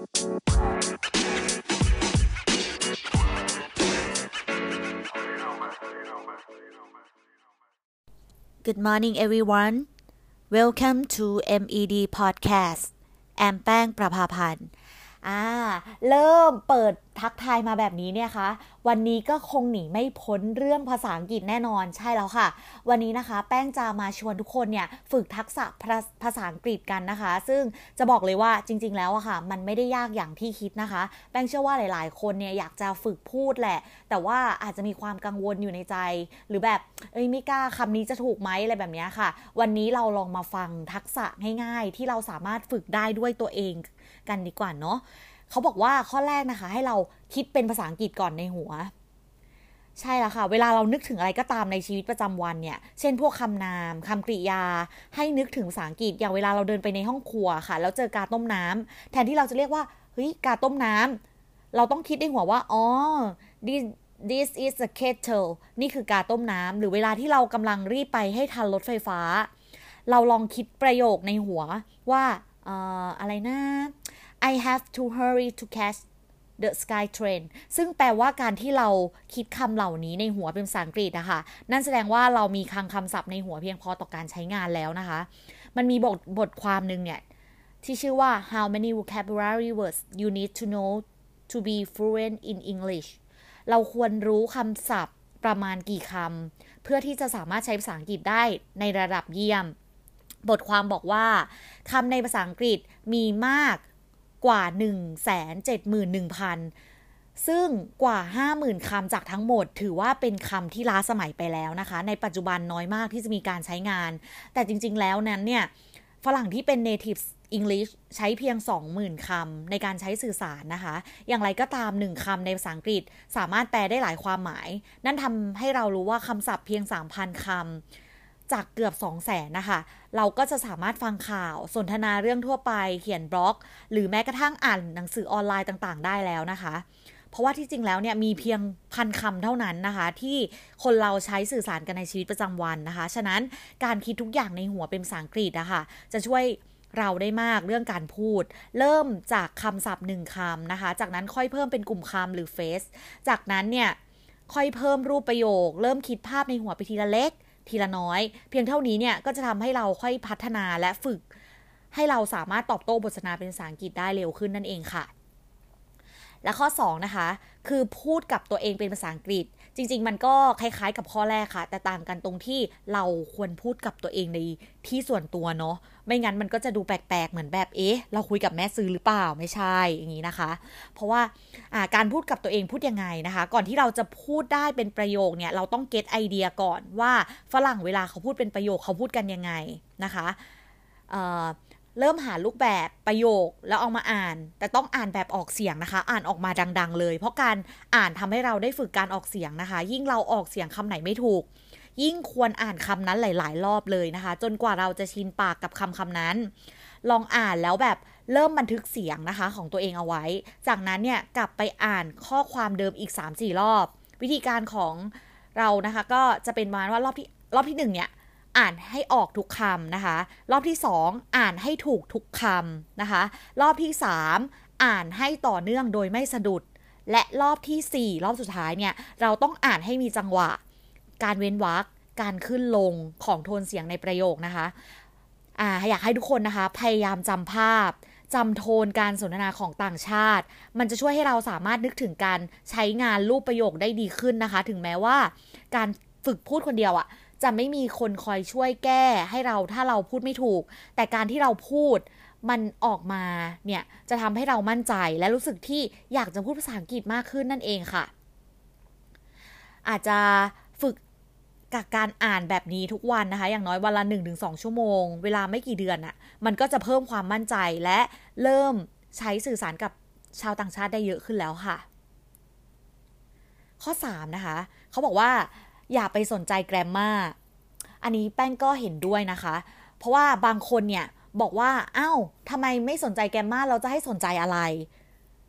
Good morning everyone Welcome to MED Podcast แอมแป้งประภาพันธ์ อ่า เริ่มเปิดทักทายมาแบบนี้เนี่ยคะ วันนี้ก็คงหนีไม่พ้นเรื่องภาษาอังกฤษแน่นอนใช่แล้วค่ะ วันนี้นะคะ แป้งจะมาชวนทุกคนเนี่ยฝึกทักษะภาษาอังกฤษกันนะคะ ซึ่งจะบอกเลยว่าจริง ๆ แล้วอะค่ะ มันไม่ได้ยากอย่างที่คิดนะคะ แป้งเชื่อว่าหลาย ๆ คนเนี่ยอยากจะฝึกพูดแหละ แต่ว่าอาจจะมีความกังวลอยู่ในใจ หรือแบบเอ้ยไม่กล้าคำนี้จะถูกไหมอะไรแบบนี้ค่ะ วันนี้เราลองมาฟังทักษะง่าย ๆ ที่เราสามารถฝึกได้ด้วยตัวเอง กันดีกว่าเนาะเขาบอกว่าข้อแรกนะคะ ให้เราคิดเป็นภาษาอังกฤษก่อนในหัว ใช่แล้วค่ะ เวลาเรานึกถึงอะไรก็ตามในชีวิตประจำวันเนี่ย เช่นพวกคำนามคำกริยา ให้นึกถึงภาษาอังกฤษ อย่างเวลาเราเดินไปในห้องครัวค่ะ แล้วเจอกาต้มน้ำแทนที่เราจะเรียกว่าเฮ้ยกาต้มน้ำเราต้องคิดในหัวว่าอ๋อ this this is a kettle นี่คือกาต้มน้ำ หรือเวลาที่เรากำลังรีบไปให้ทันรถไฟฟ้า เราลองคิดประโยคในหัวว่าอะไรนะ I have to hurry to catch the sky train ซึ่งแปลว่าการที่เราคิดคำเหล่านี้ในหัวเป็นภาษาอังกฤษนะคะ นั่นแสดงว่าเรามีคลังคำศัพท์ในหัวเพียงพอต่อการใช้งานแล้วนะคะ มันมีบทบทความหนึ่งเนี่ย ที่ชื่อว่า how many vocabulary words you need to know to be fluent in English เราควรรู้คำศัพท์ประมาณกี่คำ เพื่อที่จะสามารถใช้ภาษาอังกฤษได้ในระดับเยี่ยม บทความบอกว่าคำในภาษาอังกฤษมีมาก กว่า 171,000 ซึ่งกว่า 50,000คำจากทั้งหมด ถือว่าเป็นคำที่ล้าสมัยไปแล้วนะคะ ในปัจจุบันน้อยมากที่จะมีการใช้งาน แต่จริง ๆ แล้วนั้นเนี่ย ฝรั่งที่เป็น native English ใช้เพียง 20,000 คำในการใช้สื่อสารนะคะ อย่างไรก็ตาม 1คำในภาษาอังกฤษ สามารถแปลได้หลายความหมาย นั่นทำให้เรารู้ว่าคำศัพท์เพียง 3,000คำ จากเกือบ 2 0 0แสนนะคะ เราก็จะสามารถฟังข่าว สนทนาเรื่องทั่วไป เขียนบล็อก หรือแม้กระทั่งอ่านหนังสือออนไลน์ต่างๆ ได้แล้วนะคะ เพราะว่าที่จริงแล้วเนี่ยมีเพียงพันคำเท่านั้นนะคะ ที่คนเราใช้สื่อสารกันในชีวิตประจำวันนะคะ ฉะนั้นการคิดทุกอย่างในหัวเป็นภาษาอังกฤษนะคะจะช่วยเราได้มากเรื่องการพูด เริ่มจากคำศัพท์หนึ่งคำนะคะ จากนั้นค่อยเพิ่มเป็นกลุ่มคำหรือเฟสจากนั้นเนี่ยค่อยเพิ่มรูปประโยค เริ่มคิดภาพในหัวไปทีละเล็ก ทีละน้อย เพียงเท่านี้เนี่ยก็จะทำให้เราค่อยพัฒนาและฝึก ให้เราสามารถตอบโต้บทสนทนาเป็นภาษาอังกฤษได้เร็วขึ้นนั่นเองค่ะ และข้อ 2 นะคะ คือพูดกับตัวเองเป็นภาษาอังกฤษ จริง ๆ มันก็คล้ายๆ กับข้อแรกค่ะ แต่ต่างกันตรงที่เราควรพูดกับตัวเองในที่ส่วนตัวเนาะไม่งั้นมันก็จะดูแปลกๆเหมือนแบบเอ๊ะเราคุยกับแม่ซื้อหรือเปล่าไม่ใช่อย่างนี้นะคะ เพราะว่าาการพูดกับตัวเองพูดยังไงนะคะ ก่อนที่เราจะพูดได้เป็นประโยคเนี่ยเราต้องเก็ตไอเดียก่อนว่าฝรั่งเวลาเขาพูดเป็นประโยคเขาพูดกันยังไงนะคะเเริ่มหาลูกแบบประโยคแล้วเอามาอ่าน แต่ต้องอ่านแบบออกเสียงนะคะ อ่านออกมาดัง ๆ เลย เพราะการอ่านทำให้เราได้ฝึกการออกเสียงนะคะ ยิ่งเราออกเสียงคำไหนไม่ถูก ยิ่งควรอ่านคำนั้นหลาย ๆ รอบเลยนะคะ จนกว่าเราจะชินปากกับคำคำนั้น ลองอ่านแล้วแบบเริ่มบันทึกเสียงนะคะของตัวเองเอาไว้ จากนั้นเนี่ยกลับไปอ่านข้อความเดิมอีก 3-4 รอบ วิธีการของเรานะคะ ก็จะเป็นมาว่ารอบที่รอบที่1เนี่ย อ่านให้ออกทุกคำนะคะ รอบที่ 2 อ่านให้ถูกทุกคำนะคะ รอบที่ 3 อ่านให้ต่อเนื่องโดยไม่สะดุด และรอบที่ 4 รอบสุดท้ายเนี่ยเราต้องอ่านให้มีจังหวะ การเว้นวรรคการขึ้นลงของโทนเสียงในประโยคนะคะอ่าอยากให้ทุกคนนะคะ พยายามจำภาพจำโทนการสนทนาของต่างชาติ มันจะช่วยให้เราสามารถนึกถึงการใช้งานรูปประโยคได้ดีขึ้นนะคะ ถึงแม้ว่าการฝึกพูดคนเดียวอะ จะไม่มีคนคอยช่วยแก้ให้เราถ้าเราพูดไม่ถูก แต่การที่เราพูดมันออกมาเนี่ยจะทำให้เรามั่นใจและรู้สึกที่อยากจะพูดภาษาอังกฤษมากขึ้นนั่นเองค่ะ อาจจะฝึกกับการอ่านแบบนี้ทุกวันนะคะ อย่างน้อยวันละ1-2 ชั่วโมง เวลาไม่กี่เดือนอะ่ะมันก็จะเพิ่มความมั่นใจและเริ่มใช้สื่อสารกับชาวต่างชาติได้เยอะขึ้นแล้วค่ะ ข้อ 3 นะคะ เขาบอกว่า อย่าไปสนใจแกรมมาอันนี้แป้งก็เห็นด้วยนะคะ เพราะว่าบางคนเนี่ยบอกว่าอ้าวทำไมไม่สนใจแกรมมาเราจะให้สนใจอะไร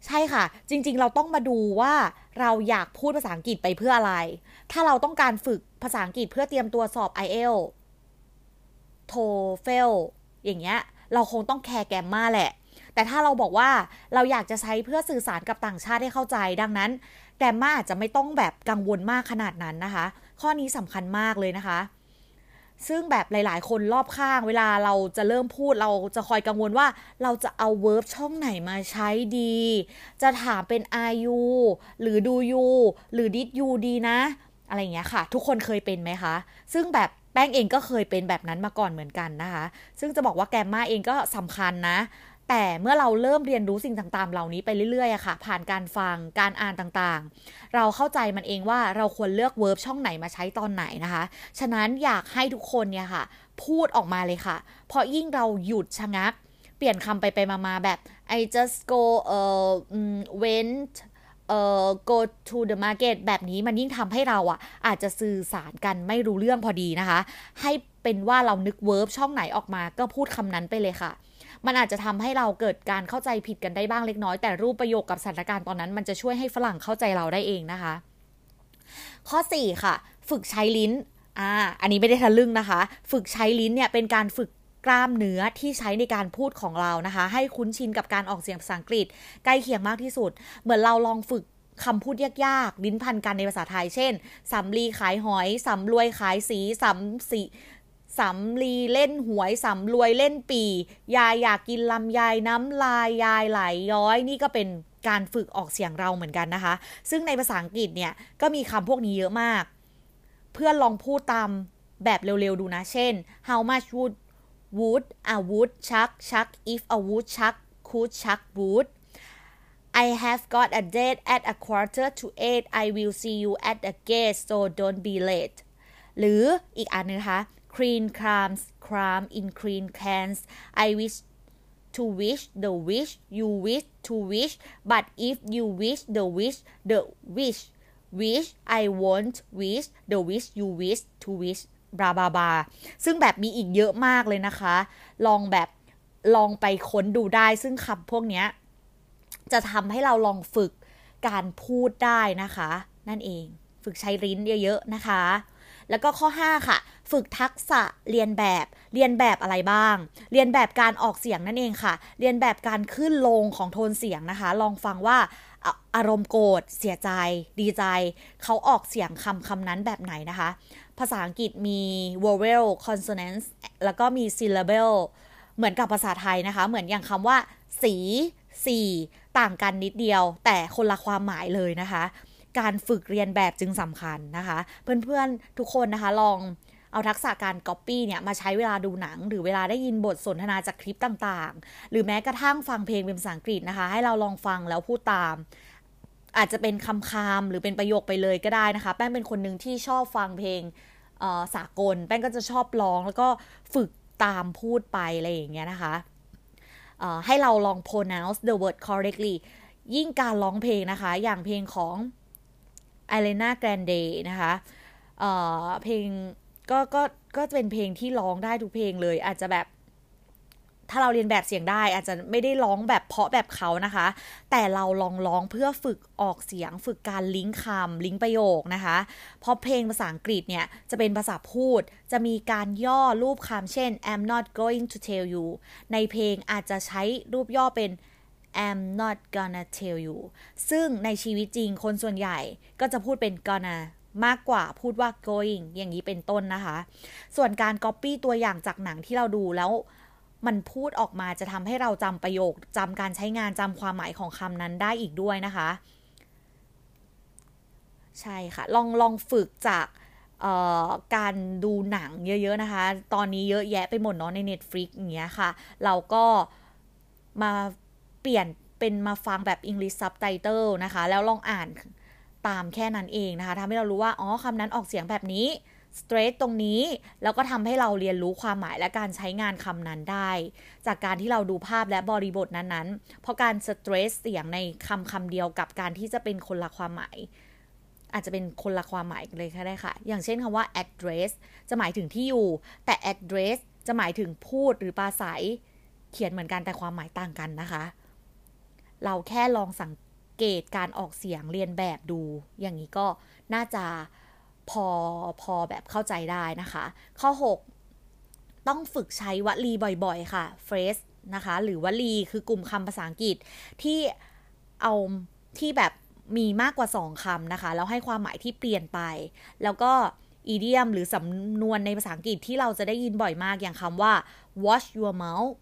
ใช่ค่ะ จริง ๆ เราต้องมาดูว่าเราอยากพูดภาษาอังกฤษไปเพื่ออะไร ถ้าเราต้องการฝึกภาษาอังกฤษเพื่อเตรียมตัวสอบ IELTS TOEFL อย่างเงี้ย เราคงต้องแคร์ grammar แหละ แต่ถ้าเราบอกว่าเราอยากจะใช้เพื่อสื่อสารกับต่างชาติให้เข้าใจ ดังนั้น grammar อาจจะไม่ต้องแบบกังวลมากขนาดนั้นนะคะ ข้อนี้สำคัญมากเลยนะคะ ซึ่งแบบหลาย ๆ คนรอบข้าง เวลาเราจะเริ่มพูดเราจะคอยกังวลว่า เราจะเอา verb ช่องไหนมาใช้ดี จะถามเป็น are you หรือ do you หรือ did you ดีนะ อะไรอย่างเงี้ยค่ะ ทุกคนเคยเป็นไหมคะ ซึ่งแบบแป้งเองก็เคยเป็นแบบนั้นมาก่อนเหมือนกันนะคะ ซึ่งจะบอกว่าแกมมาเองก็สำคัญนะ แต่เมื่อเราเริ่มเรียนรู้สิ่งต่างๆ เหล่านี้ไปเรื่อยๆอะค่ะ ผ่านการฟังการอ่านต่างๆ เราเข้าใจมันเองว่าเราควรเลือกเวิร์บช่องไหนมาใช้ตอนไหนนะคะ ฉะนั้นอยากให้ทุกคนเนี่ยค่ะ พูดออกมาเลยค่ะ เพราะยิ่งเราหยุดชะงัก เปลี่ยนคำไปไปมาๆแบบ I just go uh went เอ่อ go to the market แบบนี้มันยิ่งทำให้เราอะอาจจะสื่อสารกันไม่รู้เรื่องพอดีนะคะ ให้เป็นว่าเรานึกเวิร์บช่องไหนออกมาก็พูดคำนั้นไปเลยค่ะ มันอาจจะทำให้เราเกิดการเข้าใจผิดกันได้บ้างเล็กน้อย แต่รูปประโยคกับสถานการณ์ตอนนั้น มันจะช่วยให้ฝรั่งเข้าใจเราได้เองนะคะ ข้อ 4 ค่ะ ฝึกใช้ลิ้นอ่าอันนี้ไม่ได้ทะลึ่งนะคะ ฝึกใช้ลิ้นเนี่ยเป็นการฝึกกล้ามเนื้อที่ใช้ในการพูดของเรานะคะ ให้คุ้นชินกับการออกเสียงภาษาอังกฤษ ใกล้เคียงมากที่สุด เหมือนเราลองฝึกคำพูดยากๆ ลิ้นพันกันในภาษาไทย เช่น สำลีขายหอย สำรวยขายสี สำสี สำลีเล่นหวยสำรวยเล่นปียายอยากกินลำยายน้ำลายยายไหลย้อย นี่ก็เป็นการฝึกออกเสียงเราเหมือนกันนะคะ ซึ่งในภาษาอังกฤษเนี่ยก็มีคำพวกนี้เยอะมาก เพื่อนลองพูดตามแบบเร็วๆดูนะ เช่น how much would would a would chuck chuck if a would chuck could chuck would I have got a date at a quarter to eight I will see you at the gate so don't be late หรืออีกอันนึงนะคะ clean crumbs crumb in clean cans I wish to wish the wish you wish to wish but if you wish the wish the wish wish I won't wish the wish you wish to wish บราบาบาซึ่งแบบมีอีกเยอะมากเลยนะคะ ลองแบบลองไปค้นดูได้ ซึ่งคำพวกนี้จะทำให้เราลองฝึกการพูดได้นะคะ นั่นเอง ฝึกใช้ลิ้นเยอะๆนะคะ แล้วก็ข้อ 5 ค่ะ ฝึกทักษะเรียนแบบ เรียนแบบอะไรบ้าง เรียนแบบการออกเสียงนั่นเองค่ะ เรียนแบบการขึ้นลงของโทนเสียงนะคะ ลองฟังว่าอารมณ์โกรธ เสียใจ ดีใจ เขาออกเสียงคำคำนั้นแบบไหนนะคะ ภาษาอังกฤษมี vowel consonants แล้วก็มี syllable เหมือนกับภาษาไทยนะคะ เหมือนอย่างคำว่า สีสีต่างกันนิดเดียว แต่คนละความหมายเลยนะคะ การฝึกเรียนแบบจึงสำคัญนะคะ เพื่อนๆทุกคนนะคะลองเอาทักษะการก๊อปปี้เนี่ยมาใช้เวลาดูหนัง หรือเวลาได้ยินบทสนทนาจากคลิปต่างๆ หรือแม้กระทั่งฟังเพลงเป็นภาษาอังกฤษนะคะ ให้เราลองฟังแล้วพูดตาม อาจจะเป็นคำคำหรือเป็นประโยคไปเลยก็ได้นะคะ แป้งเป็นคนหนึ่งที่ชอบฟังเพลงสากล แป้งก็จะชอบร้องแล้วก็ฝึกตามพูดไปอะไรอย่างเงี้ยนะคะให้เราลอง pronounce the word correctly ยิ่งการร้องเพลงนะคะ อย่างเพลงของ Ariana Grande นะคะเเพลงก็ก็ก็เป็นเพลงที่ร้องได้ทุกเพลงเลย อาจจะแบบ ถ้าเราเรียนแบบเสียงได้ อาจจะไม่ได้ร้องแบบเพาะแบบเขานะคะ แต่เราลองร้องเพื่อฝึกออกเสียง ฝึกการลิงก์คำลิงก์ประโยคนะคะ เพราะเพลงภาษาอังกฤษเนี่ย จะเป็นภาษาพูด จะมีการย่อรูปคำเช่น I'm not going to tell you ในเพลงอาจจะใช้รูปย่อเป็น I'm not gonna tell you ซึ่งในชีวิตจริงคนส่วนใหญ่ก็จะพูดเป็น gonna มากกว่าพูดว่า going อย่างนี้เป็นต้นนะคะ ส่วนการ copy ตัวอย่างจากหนังที่เราดูแล้วมันพูดออกมาจะทำให้เราจำประโยคจำการใช้งานจำความหมายของคำนั้นได้อีกด้วยนะคะ ใช่ค่ะ ลองลองฝึกจากการดูหนังเยอะๆนะคะ ตอนนี้เยอะแยะไปหมดเนาะใน Netflix อย่างเงี้ยค่ะ เราก็มา เปลี่ยนเป็นมาฟังแบบ English Subtitle นะคะ แล้วลองอ่านตามแค่นั้นเองนะคะทำให้เรารู้ว่า อ๋อคำนั้นออกเสียงแบบนี้ straight ตรงนี้ แล้วก็ทำให้เราเรียนรู้ความหมายและการใช้งานคำนั้นได้ จากการที่เราดูภาพและบริบทนั้นๆ เพราะการ stress เสียงในคำคำเดียวกับการที่จะเป็นคนละความหมาย อาจจะเป็นคนละความหมายเลยก็ได้ค่ะ อย่างเช่นคำว่า address จะหมายถึงที่อยู่ แต่ address จะหมายถึงพูดหรือปราศัย เขียนเหมือนกันแต่ความหมายต่างกันนะคะ เราแค่ลองสังเกตการออกเสียงเรียนแบบดู อย่างนี้ก็น่าจะพอพอแบบเข้าใจได้นะคะ ข้อ 6 ต้องฝึกใช้วลีบ่อยๆ ค่ะ phrase นะคะ หรือวลีคือกลุ่มคำภาษาอังกฤษที่เอาที่แบบมีมากกว่าสองคำนะคะ แล้วให้ความหมายที่เปลี่ยนไป แล้วก็อีเดียมหรือสำนวนในภาษาอังกฤษที่เราจะได้ยินบ่อยมากอย่างคำว่า watch your mouth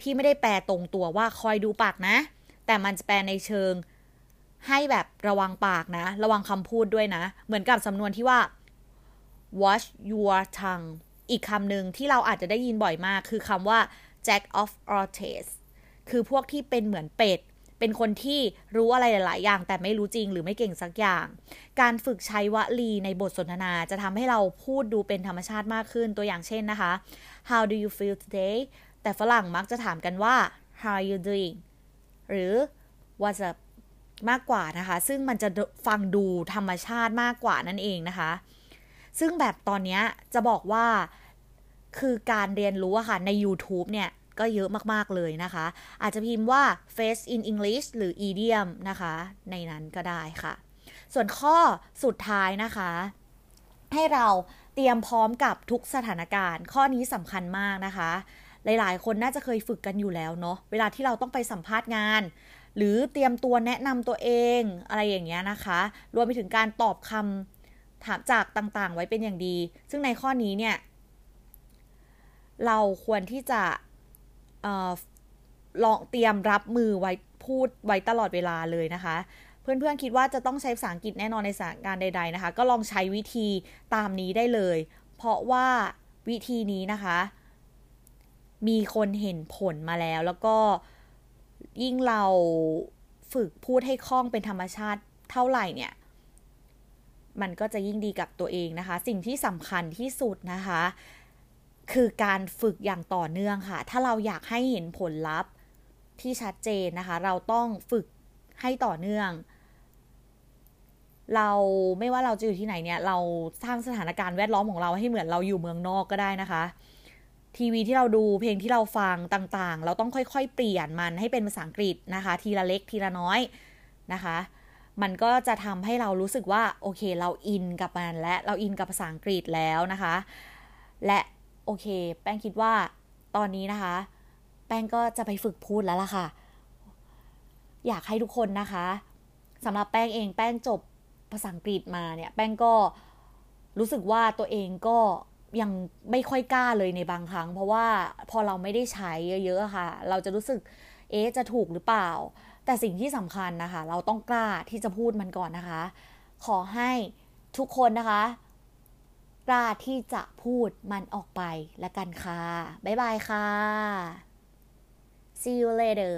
ที่ไม่ได้แปลตรงตัวว่าคอยดูปากนะ แต่มันจะแปลในเชิง ให้แบบระวังปากนะ ระวังคำพูดด้วยนะ เหมือนกับสำนวนที่ว่า watch your tongue อีกคำหนึ่งที่เราอาจจะได้ยินบ่อยมาก คือคำว่า jack of all trades คือพวกที่เป็นเหมือนเป็ด เป็นคนที่รู้อะไรหลาย ๆ อย่าง แต่ไม่รู้จริงหรือไม่เก่งสักอย่าง การฝึกใช้วลีในบทสนทนาจะทำให้เราพูดดูเป็นธรรมชาติมากขึ้น ตัวอย่างเช่นนะคะ how do you feel today แต่ฝรั่งมักจะถามกันว่า how are you doing หรือ what's up มากกว่านะคะ ซึ่งมันจะฟังดูธรรมชาติมากกว่านั่นเองนะคะ ซึ่งแบบตอนนี้จะบอกว่าคือการเรียนรู้อะค่ะใน YouTube เนี่ย ก็เยอะมากๆเลยนะคะ อาจจะพิมพ์ว่า face in English หรือ idiom นะคะ ในนั้นก็ได้ค่ะ ส่วนข้อสุดท้ายนะคะ ให้เราเตรียมพร้อมกับทุกสถานการณ์ ข้อนี้สำคัญมากนะคะ หลาย ๆ คนน่าจะเคยฝึกกันอยู่แล้วเนาะเวลาที่เราต้องไปสัมภาษณ์งาน หรือเตรียมตัวแนะนำตัวเองอะไรอย่างเงี้ยนะคะ รวมไปถึงการตอบคำถามจากต่างๆ ไว้เป็นอย่างดี ซึ่งในข้อนี้เนี่ย เราควรที่จะลองเตรียมรับมือไว้พูดไว้ตลอดเวลาเลยนะคะ เพื่อนๆคิดว่าจะต้องใช้ภาษาอังกฤษแน่นอนในสถานการณ์ใด ๆนะคะ ก็ลองใช้วิธีตามนี้ได้เลย เพราะว่าวิธีนี้นะคะ มีคนเห็นผลมาแล้ว แล้วก็ยิ่งเราฝึกพูดให้คล่องเป็นธรรมชาติเท่าไหร่เนี่ย มันก็จะยิ่งดีกับตัวเองนะคะ สิ่งที่สำคัญที่สุดนะคะ คือการฝึกอย่างต่อเนื่องค่ะ ถ้าเราอยากให้เห็นผลลัพธ์ที่ชัดเจนนะคะ เราต้องฝึกให้ต่อเนื่อง เราไม่ว่าเราจะอยู่ที่ไหนเนี่ย เราสร้างสถานการณ์แวดล้อมของเราให้เหมือนเราอยู่เมืองนอกก็ได้นะคะ ทีวีที่เราดูเพลงที่เราฟังต่างๆ เราต้องค่อยๆ เปลี่ยนมันให้เป็นภาษาอังกฤษนะคะ ทีละเล็กทีละน้อยนะคะ มันก็จะทำให้เรารู้สึกว่าโอเค เราอินกับมันและเราอินกับภาษาอังกฤษแล้วนะคะ และโอเค แป้งคิดว่าตอนนี้นะคะ แป้งก็จะไปฝึกพูดแล้วล่ะค่ะ อยากให้ทุกคนนะคะสำหรับแป้งเองแป้งจบภาษาอังกฤษมาเนี่ย แป้งก็รู้สึกว่าตัวเองก็ ยังไม่ค่อยกล้าเลยในบางครั้ง เพราะว่าพอเราไม่ได้ใช้เยอะๆค่ะ เราจะรู้สึกเอ๊จะถูกหรือเปล่า แต่สิ่งที่สำคัญนะคะ เราต้องกล้าที่จะพูดมันก่อนนะคะ ขอให้ทุกคนนะคะ กล้าที่จะพูดมันออกไปและกันค่ะ บ๊ายบายค่ะ see you later